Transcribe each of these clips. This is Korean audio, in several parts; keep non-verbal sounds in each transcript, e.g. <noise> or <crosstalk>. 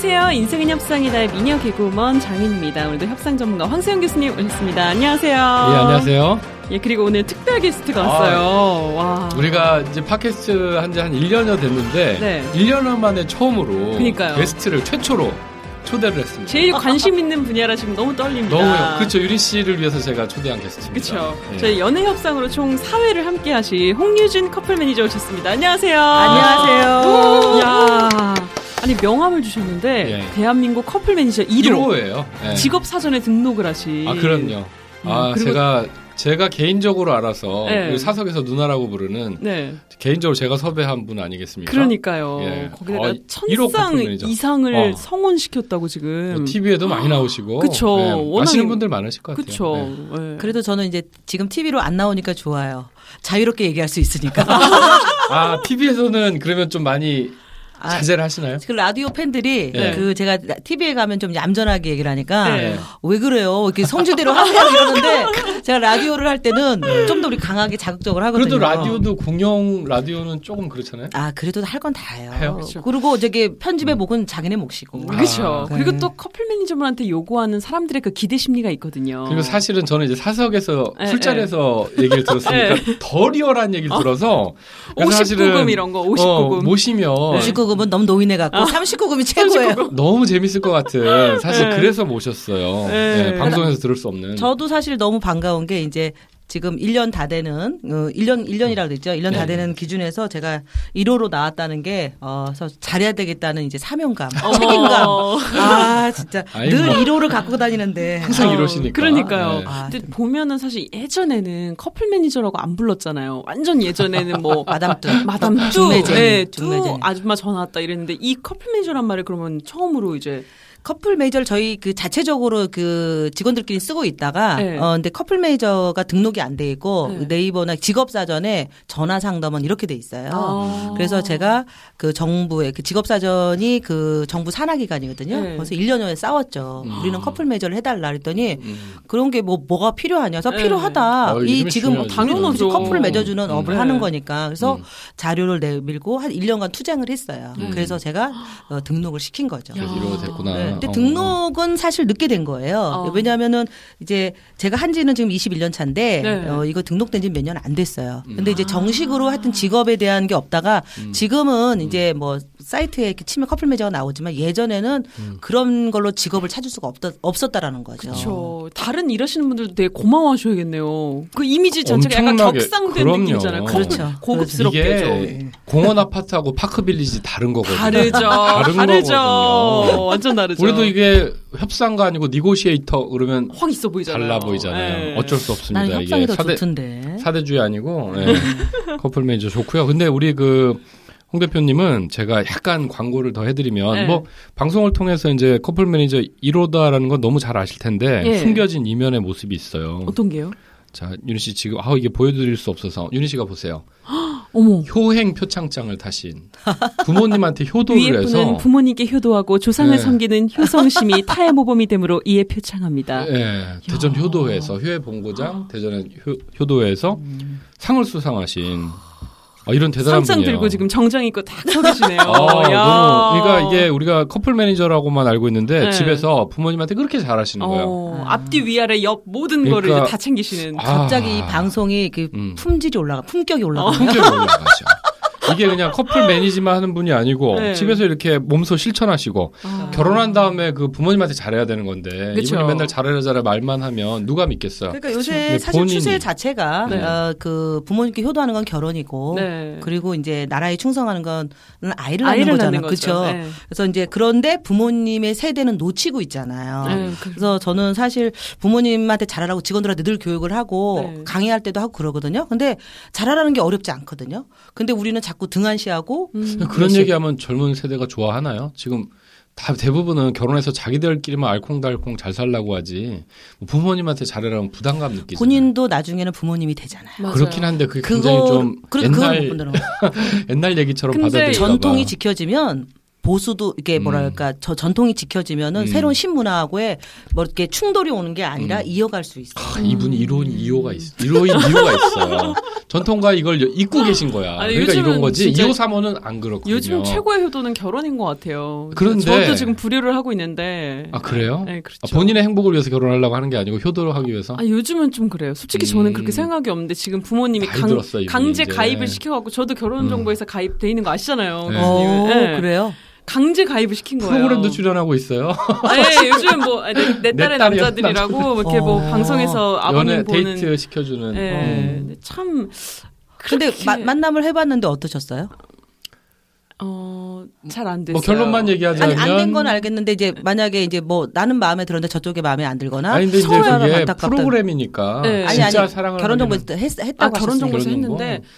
네, 안녕하세요. 인생은 협상이다의 미녀 개그우먼 장인입니다. 오늘도 협상 전문가 황세영 교수님 오셨습니다. 안녕하세요. 예, 안녕하세요. 예, 그리고 오늘 특별 게스트가 왔어요. 와. 우리가 이제 팟캐스트 한지 한 1년여 됐는데 네. 1년 만에 처음으로 그러니까요. 게스트를 최초로 초대를 했습니다. 제일 관심 있는 분야라 지금 너무 떨립니다. 너무요. 그렇죠. 유리 씨를 위해서 제가 초대한 게스트입니다. 그렇죠. 예. 저희 연애 협상으로 총 4회를 함께 하신 홍유진 커플 매니저 오셨습니다. 안녕하세요. 안녕하세요. 야. 아니 명함을 주셨는데 예. 대한민국 커플 매니저 1호 1호예요. 예. 직업 사전에 등록을 하신 아, 그럼요. 아, 음, 그리고- 제가 제가 개인적으로 알아서 네. 그 사석에서 누나라고 부르는 네. 개인적으로 제가 섭외한 분 아니겠습니까? 그러니까요. 예. 거기다가 어, 1호 천상 커플 매니저. 이상을 어. 성혼시켰다고 지금. TV에도 많이 나오시고 그쵸. 예, 워낙에- 아시는 분들 많으실 것 같아요. 그쵸. 예. 예. 그래도 저는 이제 지금 TV로 안 나오니까 좋아요. 자유롭게 얘기할 수 있으니까. <laughs> 아, TV에서는 그러면 좀 많이 아, 자제를 하시나요? 그 라디오 팬들이 네. 그 제가 TV에 가면 좀 얌전하게 얘기를 하니까 네. 왜 그래요? 이렇게 성질대로 하세요 이러는데 제가 라디오를 할 때는 좀더 우리 강하게 자극적으로 하거든요. 그래도 라디오도 공영 라디오는 조금 그렇잖아요. 아 그래도 할 건다 해요. 해요? 그렇죠. 그리고 저기 편집의 목은 자기네 몫이고. 그렇죠. 아, 그리고 네. 또 커플 매니저분한테 요구하는 사람들의 그 기대 심리가 있거든요. 그리고 사실은 저는 이제 사석에서 예, 술자리에서 얘기를 들었으니까 더 리얼한 얘기를 들어서 그래서 59금 이런 거, 59금. 어, 모시면 59금 은 너무 노인네 같고 39금이 최고예요. 너무 재밌을 것 같은 사실 네. 그래서 모셨어요. 네. 예, 방송에서 들을 수 없는. 저도 사실 너무 반가운 게 이제 지금 1년 다 되는 어 1년 1년이라고 그랬죠. 1년 다 네. 되는 기준에서 제가 1호로 나왔다는 게 어, 잘해야 되겠다는 이제 사명감. 책임감. <laughs> 아, 진짜 늘 뭐. 1호를 갖고 다니는데 항상 어, 이러시니까. 그러니까요. 네. 아, 근데 보면은 사실 예전에는 커플 매니저라고 안 불렀잖아요. 완전 예전에는 뭐 <laughs> 마담 뚜. 마담 뚜, 중매쟁이, 네. 뚜 아줌마 전화 왔다 이랬는데 이 커플 매니저란 말을 그러면 처음으로 이제 커플 매니저를 저희 그 자체적으로 그 직원들끼리 쓰고 있다가 네. 어 근데 커플 매니저가 등록이 안 돼 있고 네. 네이버나 직업 사전에 전화 상담원 이렇게 돼 있어요. 아. 그래서 제가 그 정부의 그 직업 사전이 그 정부 산하 기관이거든요. 네. 그래서 1년여에 싸웠죠. 음. 우리는 커플 메이저를 해달라 그랬더니 음. 그런 게 뭐 뭐가 필요하냐. 그래서 네. 필요하다. 어, 이 지금. 당연하죠. 굳이 커플을 맺어주는 업을 네. 하는 거니까 그래서 음. 자료를 내밀고 한 1년간 투쟁을 했어요. 음. 그래서 제가 어, 등록을 시킨 거죠. 이러고 됐구나. 네, 근데 어. 등록은 사실 늦게 된 거예요. 어. 왜냐하면은 이제 제가 한 지는 지금 21년 차인데 네. 어, 이거 등록된 지 몇 년 안 됐어요. 음. 근데 이제 정식으로 하여튼 직업에 대한 게 없다가 음. 지금은 이제 뭐 사이트에 이렇게 치면 커플 매저가 나오지만 예전에는 음. 그런 걸로 직업을 찾을 수가 없다, 없었다라는 거죠. 그렇죠. 다른 일하시는 분들도 되게 고마워하셔야겠네요. 그 이미지 자체가 약간 엄청나게. 격상된 그럼요. 느낌이잖아요. 그렇죠. 고급스럽게 이게 좀. 공원 아파트하고 park village 다른 거거든요. 다르죠. 다른 다르죠. 거거든요. 완전 다르죠. 우리도 이게 협상가 아니고 negotiator 그러면 확 있어 보이잖아요. 달라 보이잖아요. 네. 어쩔 수 없습니다. 나는 협상이 이게 더 사대, 좋던데. 사대주의 아니고 예. <laughs> 커플 매니저 좋고요. 근데 우리 그 홍 대표님은 제가 약간 광고를 더 해드리면 네. 뭐 방송을 통해서 이제 커플 매니저 1호다라는 건 너무 잘 아실 텐데 예. 숨겨진 이면의 모습이 있어요. 어떤 게요? 자 윤희 씨 지금 아 이게 보여드릴 수 없어서 윤희 씨가 보세요. <gasps> 어머. 효행 표창장을 타신 부모님한테 효도를 해서 부모님께 효도하고 조상을 네. 섬기는 효성심이 <laughs> 타의 모범이 되므로 이에 표창합니다. 예, 대전 야. 효도회에서 효해 본고장 대전의 효, 효도회에서 상을 수상하신 아, 이런 대단한 상장 분이에요. 들고 지금 정장 입고 딱 서 계시네요. <laughs> 아, 야. 너무 그러니까 이게 우리가 커플 매니저라고만 알고 있는데 네. 집에서 부모님한테 그렇게 잘하시는 거예요. 어, 아. 앞뒤 위아래 옆 모든 그러니까- 거를 이제 다 챙기시는. 아. 갑자기 이 방송이 그 음. 품질이 올라가, 품격이 올라가. 품격이 올라가죠. <laughs> 이게 그냥 커플 매니지만 하는 분이 아니고 네. 집에서 이렇게 몸소 실천하시고 아. 결혼한 다음에 그 부모님한테 잘해야 되는 건데 그쵸. 이분이 맨날 잘해라 잘해 말만 하면 누가 믿겠어요. 그러니까 요새 사실 본인이- 추세 자체가 네. 어, 그 부모님께 효도하는 건 결혼이고 네. 그리고 이제 나라에 충성하는 건 아이를 낳는 아이를 거잖아요. 그렇죠. 네. 그래서 이제 그런데 부모님의 세대는 놓치고 있잖아요. 네, 그- 그래서 저는 사실 부모님한테 잘하라고 직원들한테 늘 교육을 하고 네. 강의할 때도 하고 그러거든요. 근데 잘하라는 게 어렵지 않거든요. 근데 우리는 자꾸 등한시하고 음. 그런. 얘기하면 젊은 세대가 좋아하나요? 지금 다 대부분은 결혼해서 자기들끼리만 알콩달콩 잘 살라고 하지 뭐 부모님한테 잘해라면 부담감 느끼죠. 본인도 나중에는 부모님이 되잖아요. 맞아요. 그렇긴 한데 그게 굉장히 그거 좀 그, 못 옛날 <laughs> 옛날 얘기처럼 봐. 전통이 지켜지면 보수도 이게 뭐랄까 저 전통이 지켜지면은 음. 새로운 신문화하고의 뭐 이렇게 충돌이 오는 게 아니라 음. 이어갈 수 있어요. 아, 이분이 이로인 이호가 있어. 이로인 이호가 있어요. <laughs> 전통과 이걸 잊고 계신 거야. 아니, 그러니까 이런 거지. 진짜 2호 3호는 안 그렇거든요. 요즘 최고의 효도는 결혼인 것 같아요. 그런데- 저도 지금 불효를 하고 있는데. 아 그래요? 네, 그렇죠. 아, 본인의 행복을 위해서 결혼하려고 하는 게 아니고 효도를 하기 위해서. 아, 요즘은 좀 그래요. 솔직히 저는 음. 그렇게 생각이 없는데 지금 부모님이 강, 이분이 강제 이제. 가입을 시켜갖고 저도 결혼 정보에서 가입돼 있는 거 아시잖아요. 네. 교수님. 어, 네. 그래요? 강제 가입을 시킨 거예요. 프로그램도 출연하고 있어요. 네, 요즘 뭐, 내, 내 딸의 내 딸이요, 남자들이라고 뭐 이렇게 뭐 어. 방송에서 아버님 연애 보는. 데이트 시켜주는. 네, 네, 참. 근데 그렇게- 마- 만남을 해봤는데 어떠셨어요? 어, 잘 안 됐어요. 뭐 결론만 얘기하자면 안된 건 알겠는데 이제 만약에 이제 뭐 나는 마음에 들었는데 저쪽에 마음에 안 들거나 아니 근데 이제 서로가 그게 안타깝다. 프로그램이니까 네. 아니 진짜 아니 사랑을 결혼 정보 했, 아, 했다고 결혼 정보에서 그런 했는데, 아,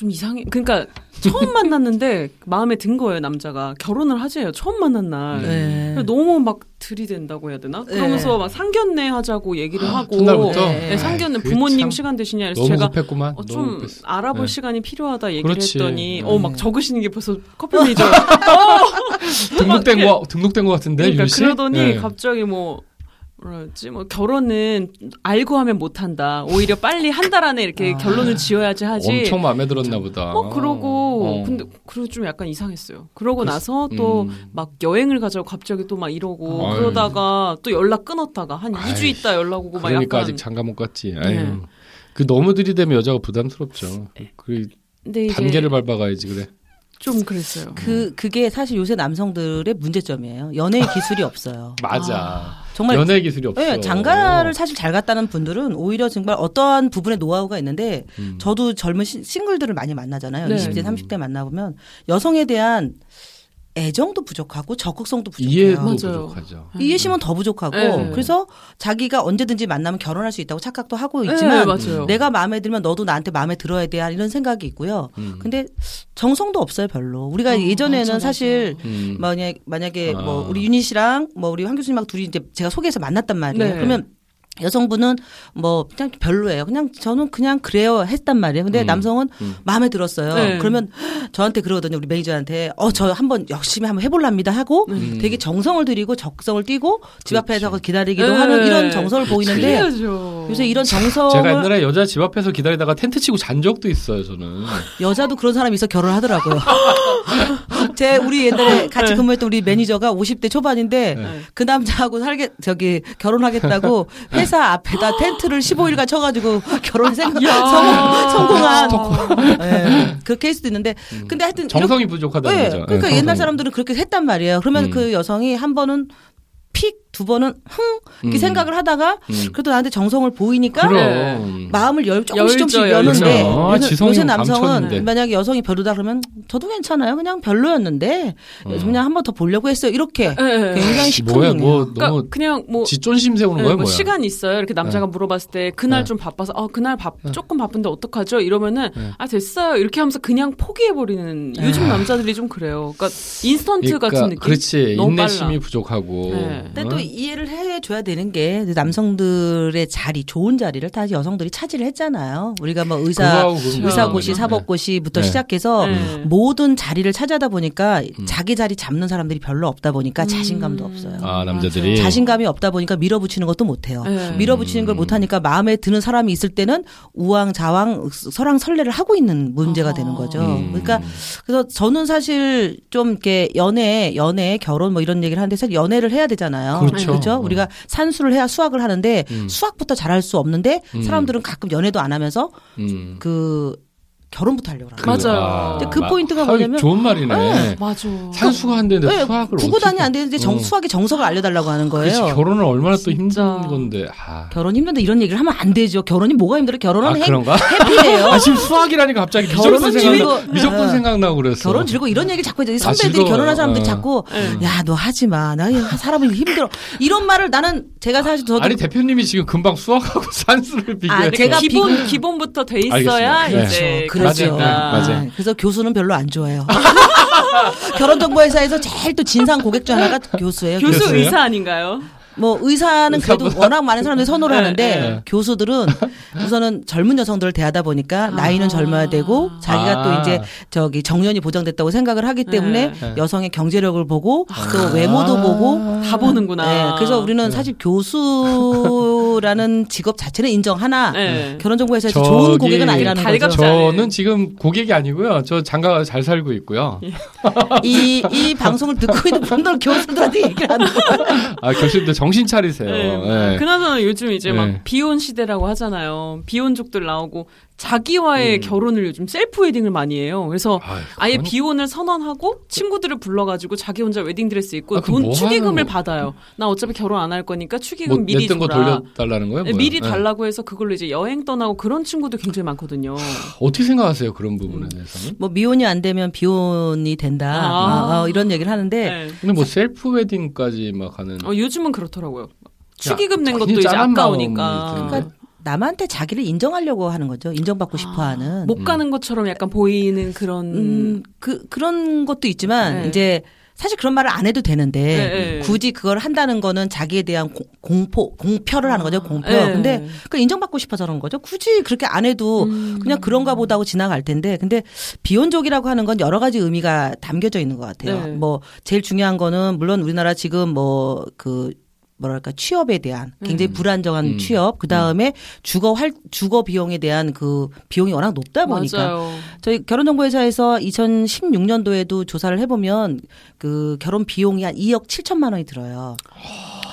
좀 이상해. 그러니까 처음 <laughs> 만났는데 마음에 든 거예요, 남자가. 결혼을 하재요. 처음 만난 날. 네. 너무 막 들이댄다고 해야 되나? 네. 그러면서 막 상견례 하자고 얘기를 하고. 첫날부터? 네, 상견례 그게 부모님 참 시간 되시냐 너무 제가 급했구만. 어, 좀. 알아볼 네. 시간이 필요하다 얘기를 그렇지. 했더니 네. 어막 적으시는 게 벌써 커피 메이저 <laughs> 등록된 거 등록된 거 같은데 그러니까? 그러더니 네. 갑자기 뭐 뭐라지 뭐 결혼은 알고 하면 못 한다. 오히려 빨리 한 달 안에 이렇게 아. 결론을 지어야지 하지. 엄청 마음에 들었나 보다. 어 그러고 어. 근데 그리고 좀 약간 이상했어요. 그러고 그래서- 나서 또 음. 막 여행을 가자고 갑자기 또 막 이러고 아유. 그러다가 또 연락 끊었다가 한 아이, 2주 있다 연락 오고 막 그러니까 약간 아직 장가 못 갔지. 아유. 네. 그 너무 들이대면 여자가 부담스럽죠. 그 근데 이제 단계를 밟아가야지 그래. 좀 그랬어요. 그 그게 사실 요새 남성들의 문제점이에요. 연애 기술이 없어요. 맞아. 정말 연애 기술이 없어. 네, 장가를 사실 잘 갔다는 분들은 오히려 정말 어떠한 부분에 노하우가 있는데 음. 저도 젊은 시- 싱글들을 많이 만나잖아요. 네. 20대, 30대 만나보면 여성에 대한 애정도 부족하고 적극성도 부족해요. 이해도 맞아요. 부족하죠. 이해심은 더 부족하고 네. 그래서 자기가 언제든지 만나면 결혼할 수 있다고 착각도 하고 네, 있지만 맞아요. 내가 마음에 들면 너도 나한테 마음에 들어야 돼 이런 생각이 있고요. 음. 근데 정성도 없어요 별로. 우리가 어, 예전에는 맞아, 맞아. 사실 음. 만약 만약에 아. 뭐 우리 윤희 씨랑 뭐 우리 황 교수님하고 둘이 이제 제가 소개해서 만났단 말이에요. 네. 그러면 여성분은 뭐 그냥 별로예요. 그냥 저는 그냥 그래요 했단 말이에요. 근데 음. 남성은 음. 마음에 들었어요. 네. 그러면 저한테 그러거든요. 우리 매니저한테 어 저 한번 열심히 한번 해볼랍니다 하고 음. 되게 정성을 들이고 적성을 띄고 집 앞에서 그렇지. 기다리기도 네. 하는 이런 정성을 보이는데 그래야죠. 요새 이런 정성을 제가 옛날에 여자 집 앞에서 기다리다가 텐트 치고 잔 적도 있어요, 저는. 여자도 그런 사람이 있어 결혼하더라고요. <laughs> 제 우리 옛날에 <laughs> 같이 근무했던 우리 매니저가 50대 초반인데 네. 그 남자하고 살게 저기 결혼하겠다고 회사 앞에다 텐트를 15일간 쳐가지고 <laughs> 결혼 생각 야. 성공, 성공한 예, 그 케이스도 있는데 근데 하여튼 정성이 부족하다는 네, 거죠. 그러니까 네, 옛날. 사람들은 그렇게 했단 말이에요. 그러면 음. 그 여성이 한 번은 픽, 두 번은 흥 이렇게 음. 생각을 하다가 음. 그래도 나한테 정성을 보이니까 그럼. 마음을 열 조금씩 조금씩 열죠. 여는데 아, 요새, 남성은 감천인데. 만약에 여성이 별로다 그러면 저도 괜찮아요. 그냥 별로였는데 어. 그냥 한 번 더 보려고 했어요. 이렇게 네, 네. 굉장히 뭐야, 시큰둥해요. 뭐 그러니까 너무 그냥 뭐 지존심 세우는 네, 거야, 뭐 뭐야? 시간 있어요. 이렇게 남자가 물어봤을 때 그날 네. 좀 바빠서 어 그날 바, 조금 바쁜데 어떡하죠? 이러면은 네. 아 됐어요. 이렇게 하면서 그냥 포기해 버리는 요즘 남자들이 좀 그래요. 그러니까 인스턴트 같은 느낌. 그렇지. 너무 인내심이 빨라. 부족하고. 네. 근데 어? 또 이해를 해줘야 되는 게 남성들의 자리, 좋은 자리를 다 여성들이 차지를 했잖아요. 우리가 뭐 의사, 의사고시, 네. 사법고시부터 네. 시작해서 네. 모든 자리를 차지하다 보니까 음. 자기 자리 잡는 사람들이 별로 없다 보니까 음. 자신감도 없어요. 아, 남자들이. 자신감이 없다 보니까 밀어붙이는 것도 못해요. 네. 밀어붙이는 걸 음. 못하니까 마음에 드는 사람이 있을 때는 우왕좌왕 설왕설래를 하고 있는 문제가 아. 되는 거죠. 음. 그러니까 그래서 저는 사실 좀 이렇게 연애, 연애, 결혼 뭐 이런 얘기를 하는데 사실 연애를 해야 되잖아요. 그렇죠. 그렇죠? 어. 우리가 산수를 해야 수학을 하는데 음. 수학부터 잘할 수 없는데 음. 사람들은 가끔 연애도 안 하면서 음. 그 결혼부터 하려고 그- 하는 거예요. 맞아요. 근데 그 마- 포인트가 뭐냐면 좋은 말이네. 맞아. 산수가 안 되는데 네, 수학을 구구단이 어떻게- 안 되는데 정, 어. 수학의 정석을 알려달라고 하는 거예요. 그렇지, 결혼은 얼마나 또 힘든 진짜. 건데. 아, 결혼 힘든데 이런 얘기를 하면 안 되죠. 결혼이 뭐가 힘들어? 결혼은 아 행- 그런가? 해피예요. <laughs> 아 지금 수학이라니까 갑자기 결혼은 미적분 생각 즐거- 미적분 네. 생각나고 그랬어. 결혼 즐거 이런 얘기 자꾸 이제 선배들이 즐거워요. 결혼한 사람들이 어. 자꾸 네. 야너 하지 마. 나 사람이 힘들어. 이런 말을 나는 제가 사실 저도 아니 대표님이 지금 금방 수학하고 <laughs> 산수를 비교했어. 아, 제가 기본 기본부터 돼 있어야 알겠습니다. 이제 그렇죠. 맞아요. 아, 맞아요. 그래서 교수는 별로 안 좋아해요. <laughs> 결혼정보회사에서 제일 또 진상 고객 중 하나가 교수예요. 교수 교수예요? 의사 아닌가요? 뭐 의사는 그래도 의사보다- 워낙 많은 사람들이 선호를 네, 하는데 네. 교수들은 우선은 젊은 여성들을 대하다 보니까 나이는 아. 젊어야 되고 자기가 아. 또 이제 저기 정년이 보장됐다고 생각을 하기 때문에 네. 여성의 경제력을 보고 또 아. 외모도 보고 다 보는구나. 네, 그래서 우리는 네. 사실 교수라는 직업 자체는 인정하나 네. 결혼정보회사 에서 저기 좋은 고객은 아니라는 거죠. 저는 지금 고객이 아니고요. 저 장가가 잘 살고 있고요. 이, 이 방송을 듣고 있는 분들 교수들한테 얘기를 하는 거예요. 아, 교수님들 정신 차리세요. 네. 네. 그나저나 요즘 이제 네. 막 비혼 시대라고 하잖아요. 비혼족들 나오고 자기와의 음. 결혼을 요즘 셀프 웨딩을 많이 해요. 그래서 아유, 아예 그건- 비혼을 선언하고 친구들을 불러가지고 자기 혼자 웨딩 드레스 입고 아, 돈 뭐 축의금을 하는 거- 받아요. 나 어차피 결혼 안 할 거니까 축의금 뭐 미리 냈던 거 줘라. 돌려달라는 거예요? 네, 뭐야? 미리 네. 달라고 해서 그걸로 이제 여행 떠나고 그런 친구도 굉장히 많거든요. 어떻게 생각하세요? 그런 부분에 대해서는? 뭐 미혼이 안 되면 비혼이 된다. 아. 어, 어, 이런 얘기를 하는데 네. 근데 뭐 셀프 웨딩까지 막 하는 어, 요즘은 그렇더라고요. 축의금 낸 것도 이제 아까우니까. 그러니까 남한테 자기를 인정하려고 하는 거죠. 인정받고 싶어하는. 못 가는 것처럼 약간 보이는 그런 음, 그 그런 것도 있지만 네. 이제 사실 그런 말을 안 해도 되는데 네, 네. 굳이 그걸 한다는 거는 자기에 대한 공, 공포, 공표를 하는 거죠. 공표. 네. 근데 그 인정받고 싶어서 그런 거죠. 굳이 그렇게 안 해도 음. 그냥 그런가 보다 하고 지나갈 텐데 근데 비혼족이라고 하는 건 여러 가지 의미가 담겨져 있는 것 같아요. 네. 뭐 제일 중요한 거는 물론 우리나라 지금 뭐그 뭐랄까 취업에 대한 굉장히 음. 불안정한 음. 취업 그 다음에 주거 활 주거 비용에 대한 그 비용이 워낙 높다 보니까 맞아요. 저희 결혼정보회사에서 2016년도에도 조사를 해보면 그 결혼 비용이 한 2억 7천만 원이 들어요.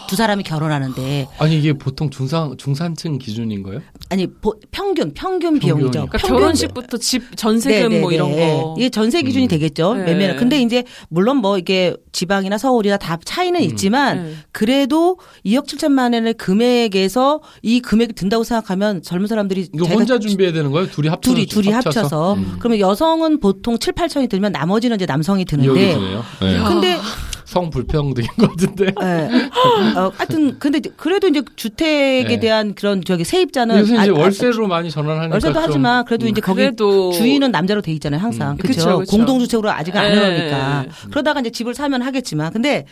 두 사람이 결혼하는데 아니 이게 보통 중상 중산층 기준인 거예요? 아니 보- 평균 평균 비용이죠. 그러니까 평균 결혼식부터 집 전세금 네, 뭐 네, 이런 네. 거. 이게 전세 기준이 음. 되겠죠. 네. 매매는. 근데 이제 물론 뭐 이게 지방이나 서울이나 다 차이는 음. 있지만 네. 그래도 2억 7천만 원의 금액에서 이 금액이 든다고 생각하면 젊은 사람들이 이거 혼자 준비해야 되는 거예요? 둘이 합쳐서 둘이 둘이 합쳐서? 합쳐서 음. 그러면 여성은 보통 7, 8천이 들면 나머지는 이제 남성이 드는데. 네. 야. 근데 성 불평등인 것 같은데. 예. 어, 하여튼 근데 그래도 이제 주택에 네. 대한 그런 저기 세입자는 요새 이제 아- 아- 월세로 많이 전환하니까 월세도 좀- 하지만 그래도 이제 거기 그래도 주인은 남자로 돼 있잖아요 항상 음. 그렇죠. 공동주택으로 아직 안 네. 해놓으니까 그러다가 이제 집을 사면 하겠지만 근데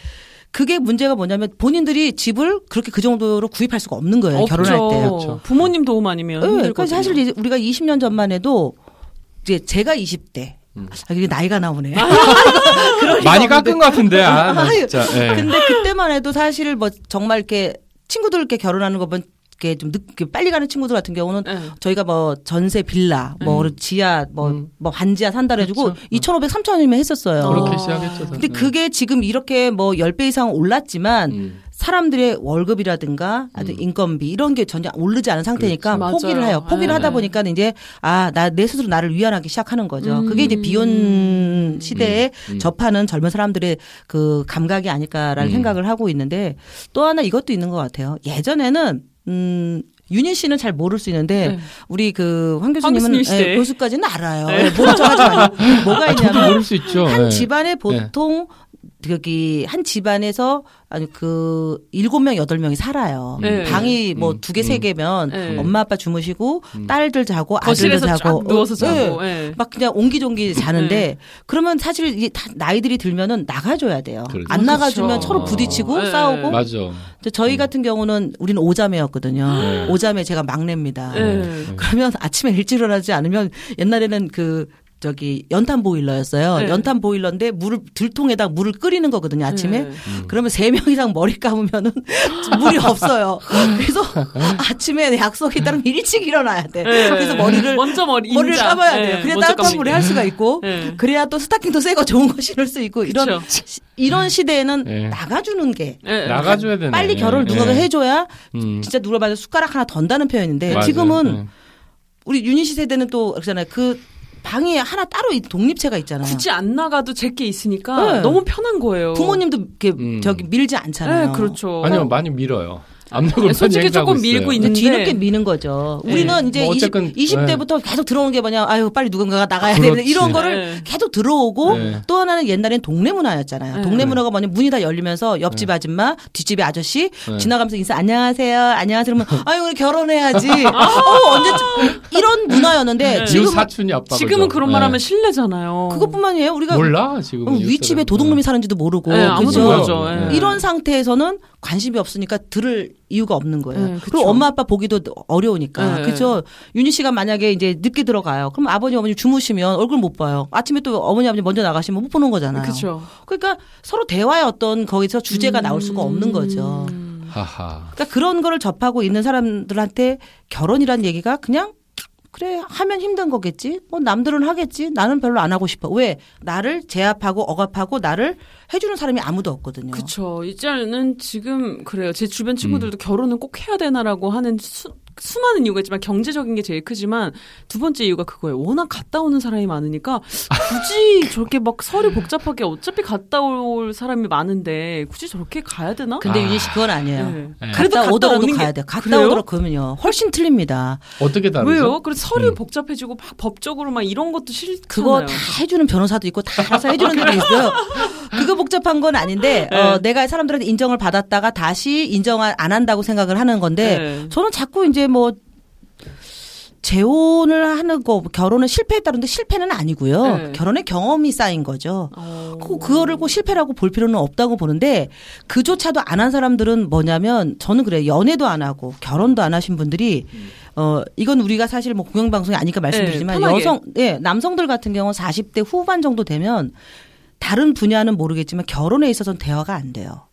그게 문제가 뭐냐면 본인들이 집을 그렇게 그 정도로 구입할 수가 없는 거예요 없죠. 결혼할 때. 그렇죠. 부모님 도움 아니면 네. 그러니까 사실 이제 우리가 20년 전만 해도 이제 제가 20대 음. 아, 이게 나이가 나오네. <laughs> 많이 깎은 것 같은데. 아, 나 진짜. 예. 근데 그때만 해도 사실 뭐 정말 이렇게 친구들 이렇게 결혼하는 거 보면 이렇게 좀 늦, 이렇게 빨리 가는 친구들 같은 경우는 네. 저희가 뭐 전세 빌라, 뭐 음. 지하, 뭐, 음. 뭐 반지하 산다 해주고 그렇죠. 2,500, 3,000원이면 했었어요. 그렇게 어. 시작했죠. 근데 그게 지금 이렇게 뭐 10배 이상 올랐지만 음. 사람들의 월급이라든가 아주 음. 인건비 이런 게 전혀 오르지 않은 상태니까 그렇죠. 포기를 맞아요. 해요. 포기를 네. 하다 보니까 이제 아, 나 내 스스로 나를 위안하기 시작하는 거죠. 음. 그게 이제 비혼 시대에 음. 음. 접하는 젊은 사람들의 그 감각이 아닐까라는 음. 생각을 하고 있는데 또 하나 이것도 있는 것 같아요. 예전에는 음 윤희 씨는 잘 모를 수 있는데 네. 우리 그 황 교수님 교수님은. 예, 교수까지는 알아요. 예, 모른 척하지 마요. <laughs> 뭐가 아, 있냐면 모를 수 있죠. 한 예. 집안에 보통 여기 한 집안에서 아니 그 일곱 명 여덟 명이 살아요. 네. 방이 뭐 음, 두개 음. 세 개면 네. 엄마 아빠 주무시고 음. 딸들 자고 아들들 자고 쫙 누워서 어, 자고. 네. 예. 막 그냥 옹기종기 자는데 그러면 사실 다 나이들이 들면은 나가줘야 돼요. 그렇죠. 안 나가주면 그렇죠. 서로 부딪히고 네. 싸우고. 맞아. 저희 같은 경우는 우리는 오자매였거든요. 네. 오자매 제가 막내입니다. 네. 그러면 아침에 일찍 일어나지 않으면 옛날에는 그 저기 연탄 보일러였어요. 네. 연탄 보일러인데 물을 들통에다 물을 끓이는 거거든요. 아침에. 네. 그러면 세 명 이상 머리 감으면은 <laughs> 물이 없어요. 그래서 아침에 약속에 따르면 일찍 일어나야 돼. 네. 그래서 머리를 먼저 머리 머리를 인자. 감아야 네. 돼요. 그래야 따뜻한. 물에 할 수가 있고 네. 그래야 또 스타킹도 새거 좋은 거 신을 수 있고 이런. 시- 이런 시대에는 네. 나가주는 게 네. 나가줘야 되네. 빨리 결혼을 누가 예. 해줘야 음. 진짜 누굴 봐도 숟가락 하나 던다는 표현인데 맞아요. 지금은 예. 우리 윤희 씨 세대는 또 그러잖아요. 그 방에 하나 따로 이 독립체가 있잖아요. 굳이 안 나가도 제게 있으니까 네. 너무 편한 거예요. 부모님도 이렇게 음. 저기 밀지 않잖아요. 네, 그렇죠. 아니요, 많이 밀어요. 압력을 솔직히 조금 밀고 있어요. 있는데 뒤늦게 미는 거죠. 네. 우리는 이제 뭐 어쨌건, 20, 20대부터 계속 들어오는 게 뭐냐, 아유, 빨리 누군가가 나가야 되는. 이런 거를 네. 계속 들어오고 네. 또 하나는 옛날엔 동네 문화였잖아요. 네. 동네 문화가 뭐냐, 문이 다 열리면서 옆집 아줌마, 뒷집의 아저씨 네. 지나가면서 인사, 안녕하세요, 안녕하세요. 그러면 <laughs> 아유, 우리 결혼해야지. <laughs> 어, 언제쯤. 이런 문화였는데 네. 지금 사촌이 아빠 지금은 그런 말 하면 실례잖아요. 그것뿐만이에요. 우리가 몰라 지금 어, 윗집에 도둑놈이 사는지도 모르고. 네, 그죠? 예. 이런 상태에서는 관심이 없으니까 들을 이유가 없는 거예요. 네, 그쵸. 그리고 엄마 아빠 보기도 어려우니까. 네. 그죠? 윤희 씨가 만약에 이제 늦게 들어가요. 그럼 아버님 어머니 주무시면 얼굴 못 봐요. 아침에 또 어머니 아버님 먼저 나가시면 못 보는 거잖아요. 그렇죠. 그러니까 서로 대화의 어떤 거기서 주제가 나올 수가 없는 거죠. 음. 하하. 그러니까 그런 거를 접하고 있는 사람들한테 결혼이란 얘기가 그냥 그래 하면 힘든 거겠지. 뭐 남들은 하겠지. 나는 별로 안 하고 싶어. 왜 나를 제압하고 억압하고 나를 해주는 사람이 아무도 없거든요. 그쵸. 이제는 지금 그래요. 제 주변 음. 친구들도 결혼은 꼭 해야 되나라고 하는 수, 수많은 이유가 있지만 경제적인 게 제일 크지만 두 번째 이유가 그거예요. 워낙 갔다 오는 사람이 많으니까 굳이 <laughs> 저렇게 막 서류 복잡하게 어차피 갔다 올 사람이 많은데 굳이 저렇게 가야 되나? 근데 아. 윤희 씨 그건 아니에요. 네. 네. 그래도 갔다 갔다 오더라도 가야 돼요. 갔다 그래요? 오더라도 그러면요. 훨씬 틀립니다. 어떻게 다르죠? 왜요? 그래서 서류 음. 복잡해지고 막 법적으로 막 이런 것도 싫잖아요. 그거 다 해주는 변호사도 있고 다 알아서 해주는 데도 있어요. 그거 복잡한 건 아닌데 <laughs> 네. 어, 내가 사람들한테 인정을 받았다가 다시 인정 안 한다고 생각을 하는 건데 네. 저는 자꾸 이제 뭐 재혼을 하는 거 결혼은 실패했다는데 실패는 아니고요. 네. 결혼의 경험이 쌓인 거죠. 어. 그, 그거를 꼭 실패라고 볼 필요는 없다고 보는데 그조차도 안 한 사람들은 뭐냐면 저는 그래요. 연애도 안 하고 결혼도 안 하신 분들이 어 이건 우리가 사실 뭐 공영 방송이 아니까 말씀드리지만 네. 여성 예, 남성들 같은 경우는 40대 후반 정도 되면 다른 분야는 모르겠지만 결혼에 있어서는 대화가 안 돼요.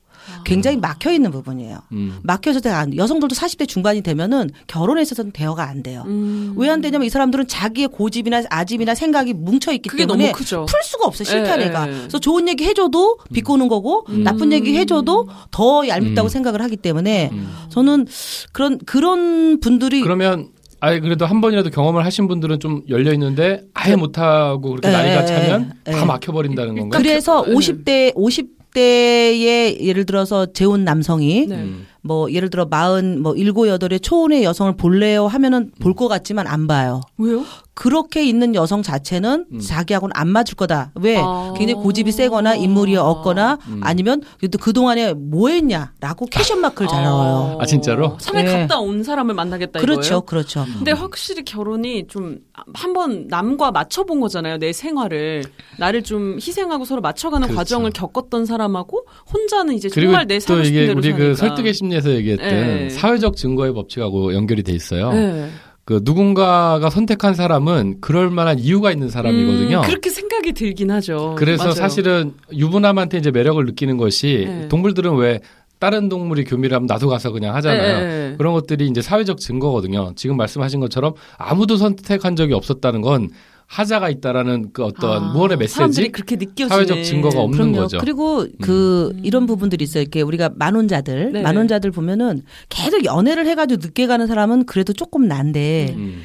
굉장히 막혀 있는 부분이에요. 음. 막혀서 안 돼. 여성들도 40대 중반이 되면은 결혼에 있어서는 대화가 안 돼요. 음. 왜안 되냐면 이 사람들은 자기의 고집이나 아집이나 생각이 뭉쳐 있기 그게 때문에 너무 크죠. 풀 수가 없어 싫다는 예, 애가. 예. 그래서 좋은 얘기 해줘도 비꼬는 거고 음. 나쁜 얘기 해줘도 더 얄밉다고 음. 생각을 하기 때문에 음. 저는 그런 그런 분들이 그러면 아예 그래도 한 번이라도 경험을 하신 분들은 좀 열려 있는데 아예 못 하고 그렇게 예, 나이가 예, 차면 예. 다 막혀 버린다는 건가요? 그래서 그- 50대 50 대의 예를 들어서 재혼 남성이 네. 음. 뭐 예를 들어 마흔 뭐 일곱 여덟의 초혼의 여성을 볼래요 하면은 볼 것 같지만 안 봐요. 왜요? 그렇게 있는 여성 자체는 음. 자기하고는 안 맞을 거다. 왜? 아. 굉장히 고집이 세거나 인물이 없거나 음. 아니면 그래도 그동안에 뭐 했냐라고 캐션 마크를 잘 넣어요. 아, 진짜로? 산에 네. 갔다 온 사람을 만나겠다 그렇죠. 이거예요? 그렇죠. 근데 확실히 결혼이 좀 한번 남과 맞춰본 거잖아요. 내 생활을 나를 좀 희생하고 서로 맞춰가는 그렇죠. 과정을 겪었던 사람하고 혼자는 이제 그리고 정말 내또 살고 싶은 이게 대로 우리 그 사니까. 설득의 심리에서 얘기했던 네. 사회적 증거의 법칙하고 연결이 돼 있어요. 네. 그 누군가가 선택한 사람은 그럴 만한 이유가 있는 사람이거든요. 음, 그렇게 생각이 들긴 하죠. 그래서 맞아요. 사실은 유부남한테 이제 매력을 느끼는 것이 네. 동물들은 왜 다른 동물이 교미라면 나도 가서 그냥 하잖아요. 네, 네. 그런 것들이 이제 사회적 증거거든요. 지금 말씀하신 것처럼 아무도 선택한 적이 없었다는 건 하자가 있다라는 그 어떤 아, 무언의 사람들이 메시지, 그렇게 느껴지네. 사회적 증거가 없는 그럼요. 거죠. 그리고 그 이런 부분들이 있어요. 이렇게 우리가 만혼자들, 네. 만혼자들 보면은 계속 연애를 해가지고 늦게 가는 사람은 그래도 조금 난데 음.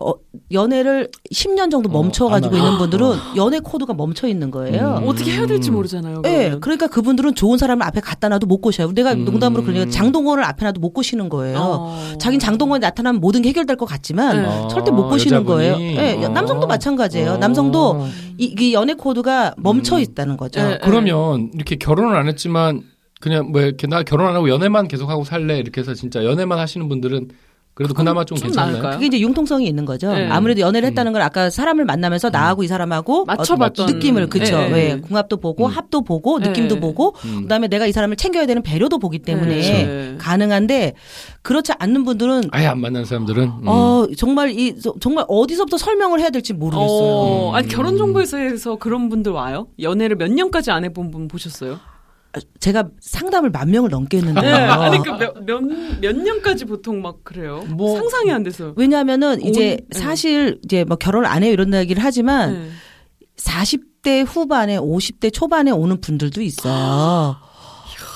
어, 연애를 10년 정도 어, 멈춰가지고 안 있는 하고. 분들은 연애 코드가 멈춰 있는 거예요. 음. 어떻게 해야 될지 모르잖아요. 예, 그러면. 그러니까 그분들은 좋은 사람을 앞에 갖다 놔도 못 꼬셔요. 내가 음. 농담으로 그러니까 장동건을 앞에 놔도 못 꼬시는 거예요. 어. 자긴 장동건이 나타나면 모든 게 해결될 것 같지만 네. 어, 절대 못 꼬시는 여자분이? 거예요. 예, 어. 남성도 마찬가지예요. 어. 남성도 이, 이 연애 코드가 멈춰 음. 있다는 거죠. 네. 그러면 이렇게 결혼을 안 했지만 그냥 뭐 이렇게 나 결혼 안 하고 연애만 계속하고 살래 이렇게 해서 진짜 연애만 하시는 분들은 그래도 그나마 좀 좀 괜찮나요? 나을까요? 그게 이제 융통성이 있는 거죠. 네. 아무래도 연애를 음. 했다는 걸 아까 사람을 만나면서 나하고 이 사람하고 맞춰봤던 어떤 느낌을 그쵸. 네, 네. 왜 궁합도 보고 음. 합도 보고 네. 느낌도 보고 음. 그다음에 내가 이 사람을 챙겨야 되는 배려도 보기 때문에 네. 가능한데 그렇지 않는 분들은 아예 안 만난 사람들은 음. 어 정말 이 저- 정말 어디서부터 설명을 해야 될지 모르겠어요. 어, 음. 아니 결혼 정보에서 그런 분들 와요? 연애를 몇 년까지 안 해본 분 보셨어요? 제가 상담을 만 명을 넘게 했는데요. 네, 아니 그몇몇 몇 년까지 보통 막 그래요. 뭐- 상상이 안 돼서. 왜냐하면은 이제 온- 네. 사실 이제 뭐 결혼 안 해요 이런 얘기를 하지만 네. 40대 후반에 50대 초반에 오는 분들도 있어요.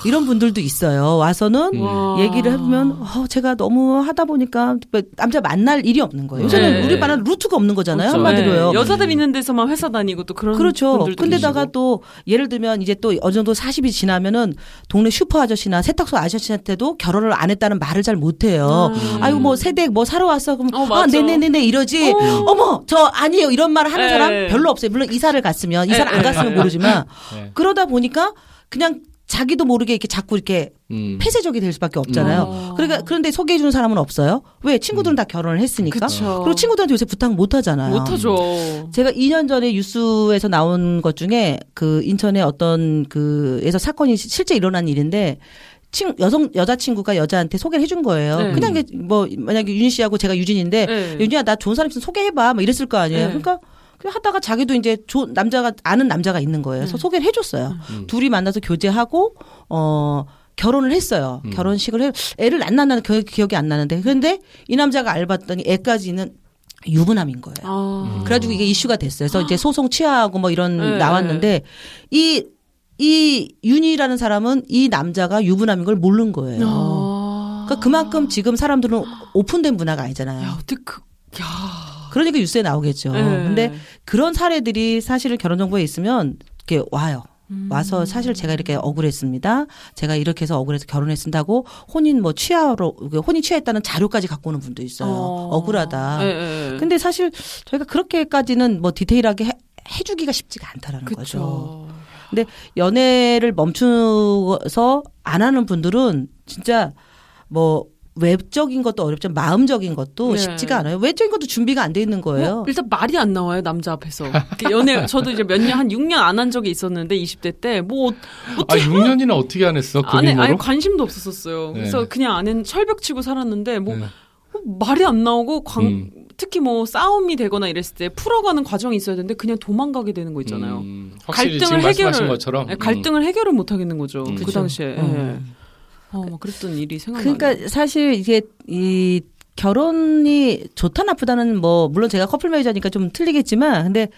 이런 분들도 있어요. 와서는 음. 와. 얘기를 해보면 어, 제가 너무 하다 보니까 뭐 남자 만날 일이 없는 거예요. 요새는 네. 우리 반은 루트가 없는 거잖아요. 그렇죠. 한마디로요. 네. 여자들 있는 데서만 회사 다니고 또 그런 그렇죠. 분들도 근데다가 계시고. 또 예를 들면 이제 또 어느 정도 40이 지나면은 동네 슈퍼 아저씨나 세탁소 아저씨한테도 결혼을 안 했다는 말을 잘 못해요. 음. 아이고 뭐 세댁 뭐 사러 왔어 그럼 어, 아. 네네네네 이러지. 어. 머저 아니에요 이런 말 하는 네. 사람 별로 없어요. 물론 이사를 갔으면 이사를 네, 안 네. 갔으면 모르지만 네. 그러다 보니까 그냥 자기도 모르게 이렇게 자꾸 이렇게 음. 폐쇄적이 될 수밖에 없잖아요. 음. 그러니까 그런데 소개해 주는 사람은 없어요. 왜 친구들은 다 결혼을 했으니까. 그쵸. 그리고 친구들한테 요새 부탁 못 하잖아요. 못 하죠. 제가 2년 전에 뉴스에서 나온 것 중에 그 인천의 어떤 그에서 사건이 시- 실제 일어난 일인데 친 여성 여자 친구가 여자한테 소개를 해준 거예요. 네. 그냥 이게 뭐 만약에 윤희 씨하고 제가 유진인데 네. 윤희야 나 좋은 사람 있으면 소개해봐 뭐 이랬을 거 아니에요. 네. 그러니까 하다가 자기도 이제 조, 남자가 아는 남자가 있는 거예요. 그래서 네. 소개를 해줬어요. 음. 둘이 만나서 교제하고 어. 결혼을 했어요. 음. 결혼식을 해 애를 안 낳는 기- 기억이 안 나는데 그런데 이 남자가 알봤더니 애까지는 유부남인 거예요. 아. 그래가지고 이게 이슈가 됐어요. 그래서 이제 소송 취하하고 뭐 이런 네. 나왔는데 이, 이 윤희라는 사람은 이 남자가 유부남인 걸 모르는 거예요. 아. 그러니까 그만큼 지금 사람들은 오픈된 문화가 아니잖아요. 야, 어떻게 그, 야. 그러니까 뉴스에 나오겠죠. 네. 근데 그런 사례들이 사실은 결혼정보에 있으면 이렇게 와요. 음. 와서 사실 제가 이렇게 억울했습니다. 제가 이렇게 해서 억울해서 결혼했습니다고 혼인 뭐 취하로 혼인 취했다는 자료까지 갖고 오는 분도 있어요. 어. 억울하다. 네, 네. 근데 사실 저희가 그렇게까지는 뭐 디테일하게 해, 해주기가 쉽지가 않다라는 거죠. 그쵸. 근데 연애를 멈추어서 안 하는 분들은 진짜 뭐 외적인 것도 어렵지만 마음적인 것도 네. 쉽지가 않아요. 외적인 것도 준비가 안 돼 있는 거예요. 뭐, 일단 말이 안 나와요 남자 앞에서 연애 저도 이제 몇 년 한 6년 안 한 적이 있었는데 20대 때뭐 아 6년이나 어떻게 안 했어? 그 안에 미모로? 아예 관심도 없었었어요. 네. 그래서 그냥 안에는 철벽 치고 살았는데 뭐 네. 말이 안 나오고 광, 음. 특히 뭐 싸움이 되거나 이랬을 때 풀어가는 과정이 있어야 되는데 그냥 도망가게 되는 거 있잖아요. 음, 확실히 갈등을 지금 말씀하신 해결을- 것처럼 네, 갈등을 해결을 못 하겠는 거죠. 음. 그. 당시에. 예. 음. 어, 막 그랬던 일이 생각나요. 그러니까 사실 이게 이 결혼이 좋다 나쁘다는 뭐 물론 제가 커플 매니저니까 좀 틀리겠지만 근데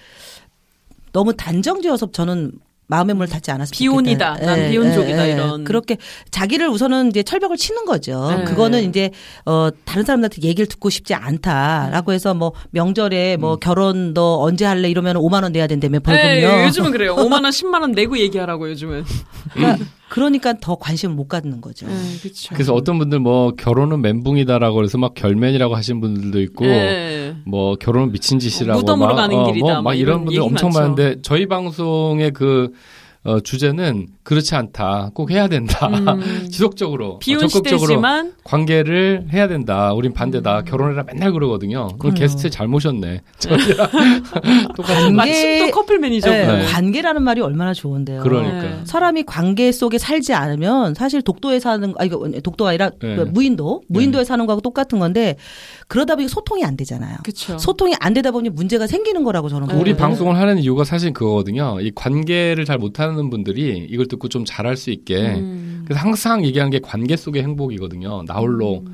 너무 단정지어서 저는 마음의 문을 닫지 않았으면 비혼이다. 좋겠다. 난 예, 비혼족이다, 예, 예. 이런. 그렇게 자기를 우선은 이제 철벽을 치는 거죠. 네. 그거는 이제 어 다른 사람들한테 얘기를 듣고 싶지 않다라고 해서 뭐 명절에 뭐 음. 결혼 너 언제 할래 이러면 5만 원 내야 된다며 벌금요. 네, 요즘은 그래요. 5만 원, <laughs> 10만 원 내고 얘기하라고 요즘은. 그러니까, 그러니까 더 관심을 못 갖는 거죠. 네, 그렇죠. 그래서 어떤 분들 뭐 결혼은 멘붕이다라고 해서 막 결맨이라고 하신 분들도 있고 네. 뭐 결혼은 미친 짓이라고 무덤으로 막, 가는 어, 길이다, 뭐, 막막 이런 이런 분들 엄청 많죠. 많은데 저희 방송의 그 어, 주제는 그렇지 않다. 꼭 해야 된다. 음. <laughs> 지속적으로 어, 비혼 적극적으로 시대지만 관계를 해야 된다. 우린 반대다. 결혼해라 맨날 그러거든요. 그럼 그래요. 게스트 잘 모셨네. <laughs> <laughs> 똑같은 마침 또 커플 매니저. 네, 네. 관계라는 말이 얼마나 좋은데요. 그러니까. 네. 사람이 관계 속에 살지 않으면 사실 독도에 사는 아 이거 독도가 아니라 네. 그 무인도 무인도에 사는 거하고 똑같은 건데 그러다 보니 소통이 안 되잖아요. 그렇죠. 소통이 안 되다 보니 문제가 생기는 거라고 저는 우리 보거든요. 방송을 하는 이유가 사실 그거거든요. 이 관계를 잘 못하는 분들이 이걸 듣고 좀 잘할 수 있게. 음. 그래서 항상 얘기하는 게 관계 속의 행복이거든요. 나홀로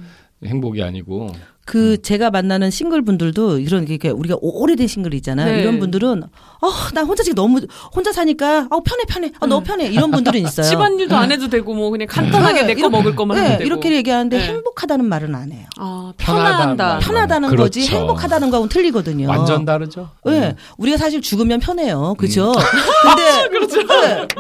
행복이 아니고. 그 제가 만나는 싱글 분들도 이런 게 우리가 오래된 싱글 있잖아요. 네. 이런 분들은 어나 혼자 지금 너무 혼자 사니까 어 편해 편해 어 너무 편해 이런 분들은 <laughs> 있어요. 집안일도 안 해도 되고 뭐 그냥 간단하게 네, 내거 이렇게- 먹을 것만 네, 되고. 이렇게 얘기하는데 네. 행복하다는 말은 안 해요. 아, 편하다. 편하다는 그렇죠. 거지 행복하다는 거하고는 틀리거든요. 완전 다르죠. 네. 우리가 사실 죽으면 편해요. 그죠? 음. <laughs> 근데. <laughs> 그렇죠.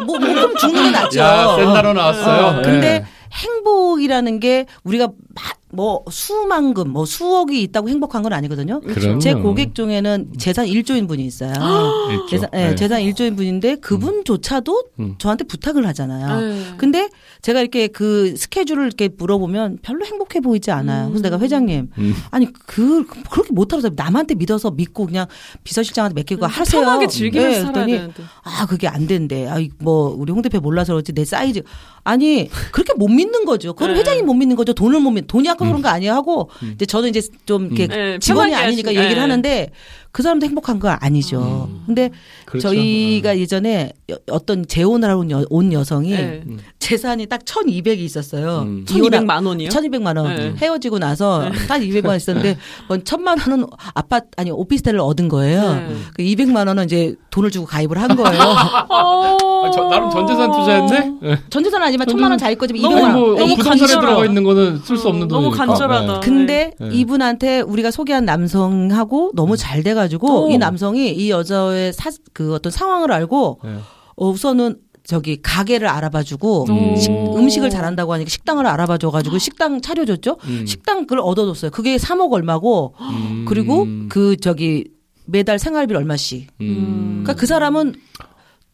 뭐, 뭐, 그럼 죽는 게 낫죠. 야, 센 단어 나왔어요. 어, 근데 네. 행복이라는 게 우리가 막 뭐 수만금, 뭐 수억이 있다고 행복한 건 아니거든요. 그럼요. 제 고객 중에는 재산 1조인 분이 있어요. <gasps> 재산, 예, 네. 재산 1조인 분인데 그분조차도 음. 저한테 부탁을 하잖아요. 네. 근데 제가 이렇게 그 스케줄을 이렇게 물어보면 별로 행복해 보이지 않아요. 그래서 내가 회장님, 음. 아니 그 그렇게 못하면서 남한테 믿어서 믿고 그냥 비서실장한테 맡기고 하세요. 음, 편하게 즐기면서 네, 살아야 되는데. 아 그게 안 된대. 아뭐 우리 홍 대표 몰라서 그렇지 내 사이즈 아니 그렇게 못 믿는 거죠. 그건 네. 회장님 못 믿는 거죠. 돈을 못 믿. 돈이 아까 그런 거 아니야 하고 이제 저는 이제 좀 이렇게 음. 네, 직원이 아니니까 얘기를 네. 하는데 그 사람도 행복한 거 아니죠. 근데 그렇죠. 저희가 예전에 여- 어떤 재혼을 하고 온, 여, 온 여성이 네. 음. 재산이 딱 1,200이 있었어요. 음. 1200만 원이요? 1,200만 원 네. 헤어지고 나서 딱 200만 원 있었는데 <laughs> 뭐 1,000만 원은 아파트 아니 오피스텔을 얻은 거예요. 네. 그 200만 원은 이제 돈을 주고 가입을 한 거예요. 어... 아, 저, 나름 전재산 투자했네. 네. 전 재산은 아니지만 1,000만 원 자기 거지만 너무 200만 원. 뭐이 부동산에 간절- 들어가 있는 거는 쓸수 어, 없는 너무 돈이니까. 간절하다. 근데 네. 이분한테 우리가 소개한 남성하고 너무 잘 돼가 지고 오. 이 남성이 이 여자의 사, 그 어떤 상황을 알고 네. 어, 우선은 저기 가게를 알아봐주고 음. 식- 음식을 잘한다고 하니까 식당을 알아봐줘가지고 식당 차려줬죠. 음. 식당 그걸 얻어줬어요. 그게 3억 얼마고 음. 그리고 그 저기 매달 생활비 얼마씩. 음. 그러니까 그 사람은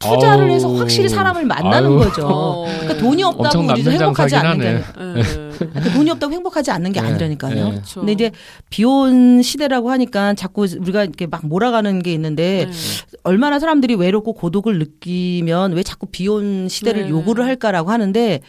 투자를 아우. 해서 확실히 사람을 만나는 아유. 거죠. 어. 그러니까 돈이 없다고 엄청 우리도 행복하지 않는 게 장사긴 네. 그러니까 돈이 없다고 행복하지 않는 게 네. 아니라니까요. 네. 그렇죠. 근데 이제 비혼 시대라고 하니까 자꾸 우리가 이렇게 막 몰아가는 게 있는데 네. 얼마나 사람들이 외롭고 고독을 느끼면 왜 자꾸 비혼 시대를 네. 요구를 할까라고 하는데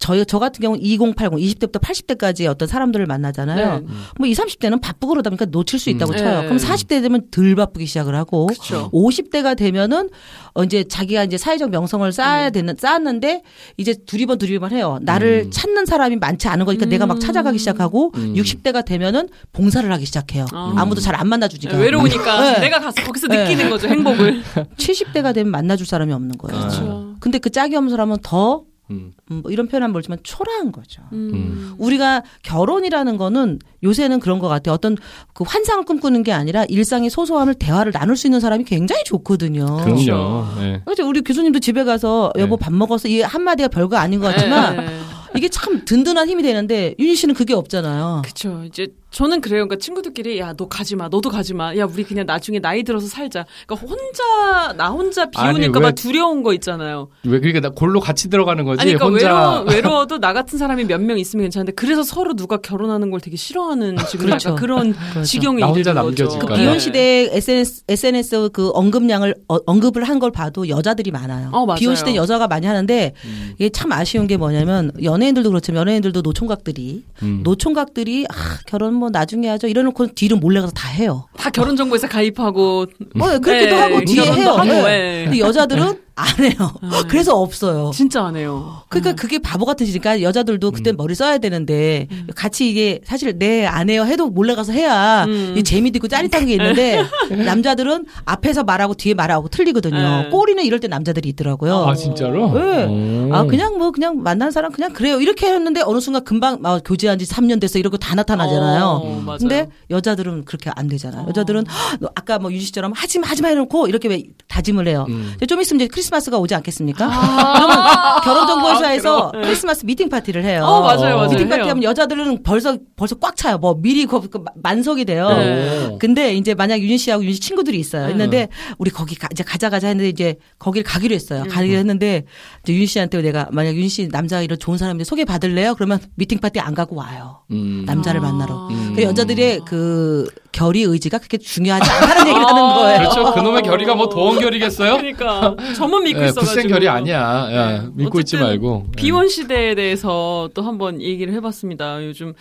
저, 저 같은 경우는 2080, 20대부터 80대까지 어떤 사람들을 만나잖아요. 네. 뭐 20, 30대는 바쁘고 그러다 보니까 놓칠 수 있다고 음. 쳐요. 네. 그럼 40대 되면 덜 바쁘기 시작을 하고 그렇죠. 50대가 되면은 어 이제 자기가 이제 사회적 명성을 쌓아야 네. 되는 쌓았는데 이제 두리번 두리번 해요. 나를 음. 찾는 사람이 많지 않은 거니까 내가 막 찾아가기 시작하고 음. 60대가 되면은 봉사를 하기 시작해요. 아. 아무도 잘 안 만나 주니까. 네, 외로우니까 네. 내가 가서 거기서 네. 느끼는 거죠 행복을. <laughs> 70대가 되면 만나 줄 사람이 없는 거예요. 그렇죠. 근데 그 짝이 없는 사람은 더 음. 음, 뭐 이런 표현하면 모르지만 초라한 거죠. 음. 우리가 결혼이라는 거는 요새는 그런 것 같아요. 어떤 그 환상을 꿈꾸는 게 아니라 일상의 소소함을 대화를 나눌 수 있는 사람이 굉장히 좋거든요. 그럼요. 네. 그렇죠. 우리 교수님도 집에 가서 여보 네. 밥 먹었어. 이 한마디가 별거 아닌 것 같지만 네. 이게 참 든든한 힘이 되는데 윤희 씨는 그게 없잖아요. 그쵸. 이제 저는 그래요. 그러니까 친구들끼리 야 너 가지 마, 너도 가지 마. 야 우리 그냥 나중에 나이 들어서 살자. 그러니까 혼자 나 혼자 비우니까 막 왜- 두려운 거 있잖아요. 왜 그러니까 나 골로 같이 들어가는 거지? 아니 그러니까 혼자 외로워 <laughs> 외로워도 나 같은 사람이 몇 명 있으면 괜찮은데 그래서 서로 누가 결혼하는 걸 되게 싫어하는 지금 그렇죠. 약간 그런 그렇죠. 지경에 나 혼자 이르는 거죠. 그 네. 비혼 시대 SNS SNS 그 언급량을 어, 언급을 한 걸 봐도 여자들이 많아요. 어, 맞아요. 비혼 시대 여자가 많이 하는데 음. 이게 참 아쉬운 게 뭐냐면 연예인들도 그렇지만 연예인들도 노총각들이 음. 노총각들이 아 결혼 뭐 나중에 하죠 이러놓고 뒤로 몰래 가서 다 해요. 다 결혼 정보에서 가입하고 어 그렇게도 네, 하고 뒤에 해요. 하고, 네. 네. 근데 여자들은 안 해요. 그래서 없어요. 진짜 안 해요. 그러니까 그게 바보 같은 짓이니까 여자들도 그때 머리 써야 되는데 같이 이게 사실 네안 해요 해도 몰래 가서 해야 음. 이 재미도 있고 짜릿한 게 있는데 <laughs> 남자들은 앞에서 말하고 뒤에 말하고 틀리거든요. 네. 꼬리는 이럴 때 남자들이 있더라고요. 아 진짜로? 네. 오. 아 그냥 뭐 그냥 만난 사람 그냥 그래요 이렇게 했는데 어느 순간 금방 아, 교제한 지 3년 됐어 이러고 다 나타나잖아요. 어, 맞아요. 근데 여자들은 그렇게 안 되잖아요. 여자들은 너 아까 뭐 유지 씨처럼 하지마 하지마 해놓고 이렇게 왜 다짐을 해요. 음. 좀 있으면 이제 크리스마스가 오지 않겠습니까? 아. 그러면 결혼정보회사에서 아, 크리스마스 미팅 파티를 해요. 어 맞아요 맞아요. 미팅 파티. 하면 여자들은 벌써 벌써 꽉 차요. 뭐 미리 그, 그 만석이 돼요. 네. 오. 근데 이제 만약 윤희 씨하고 윤희 씨 친구들이 있어요. 네. 했는데 우리 거기 가, 이제 가자 가자 했는데 이제 거길 가기로 했어요. 가기로 했는데 이제 윤희 씨한테 내가 만약 윤희 씨 남자가 이런 좋은 사람인데 소개 받을래요? 그러면 미팅 파티 안 가고 와요. 음. 남자를 아. 만나러. 음. 그 여자들의 그 결의 의지가 그렇게 중요하지 않다는 얘기를 하는 아. 거예요. 그렇죠. 그놈의 결의가 뭐 도원 결이겠어요? 그러니까 저만 믿고 예, 있어가지고. 굳센 결이 아니야. 야, 네. 믿고 있지 말고. 예. 비혼 시대에 대해서 또 한번 얘기를 해봤습니다. 요즘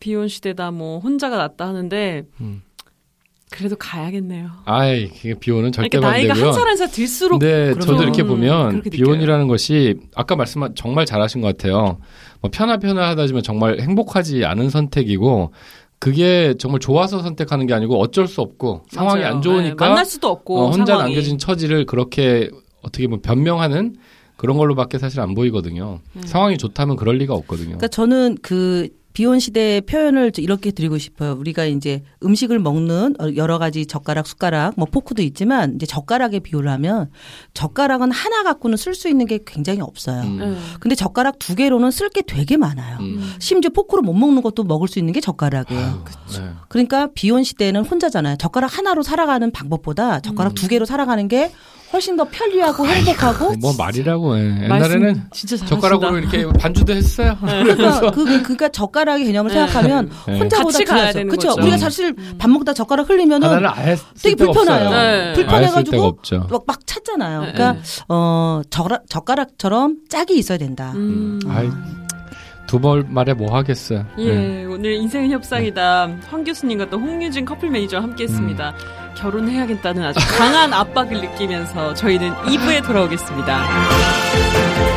비혼 시대다 뭐 혼자가 낫다 하는데 음. 그래도 가야겠네요. 아이, 그게 비혼은 절대 그러니까 나이가. 한 살 한 살 들수록 그러면- 저도 이렇게 음, 보면 비혼이라는 것이 아까 말씀한 정말 잘하신 것 같아요. 뭐 편하 편하하다지만 정말 행복하지 않은 선택이고 그게 정말 좋아서 선택하는 게 아니고 어쩔 수 없고 상황이 맞아요. 안 좋으니까 네, 만날 수도 없고 어, 혼자 상황이. 남겨진 처지를 그렇게 어떻게 보면 변명하는 그런 걸로밖에 사실 안 보이거든요. 음. 상황이 좋다면 그럴 리가 없거든요. 그러니까 저는 그 비혼 시대의 표현을 이렇게 드리고 싶어요. 우리가 이제 음식을 먹는 어, 여러 가지 젓가락, 숟가락, 뭐 포크도 있지만 이제 젓가락에 비유를 하면 젓가락은 하나 갖고는 쓸 수 있는 게 굉장히 없어요. 음. 네. 근데 젓가락 두 개로는 쓸 게 되게 많아요. 음. 심지어 포크로 못 먹는 것도 먹을 수 있는 게 젓가락이에요. 네. 그러니까 비혼 시대에는 혼자잖아요. 젓가락 하나로 살아가는 방법보다 젓가락 두 개로 살아가는 게 훨씬 더 편리하고 행복하고 뭐 말이라고 해. 옛날에는. 젓가락으로 이렇게 반주도 했어요. <laughs> 그러니까 그, 그, 그니까 젓가락의 개념을 네. 생각하면 네. 혼자보다 같이 가야 그래서 되는 그렇죠. 거죠. 우리가 사실 밥 먹다 젓가락 흘리면은 쓸 되게 불편해요. 네. 불편해가지고. 막, 막 찾잖아요. 네. 그러니까 어 젓가락, 젓가락처럼 짝이 있어야 된다. 음. 아이, 두벌 말에 뭐 하겠어요. 네. 예, 오늘 인생은 협상이다. 황 교수님과 또 홍유진 커플 매니저와 함께했습니다. 음. 결혼해야겠다는 아주 강한 압박을 느끼면서 저희는 2부에 돌아오겠습니다.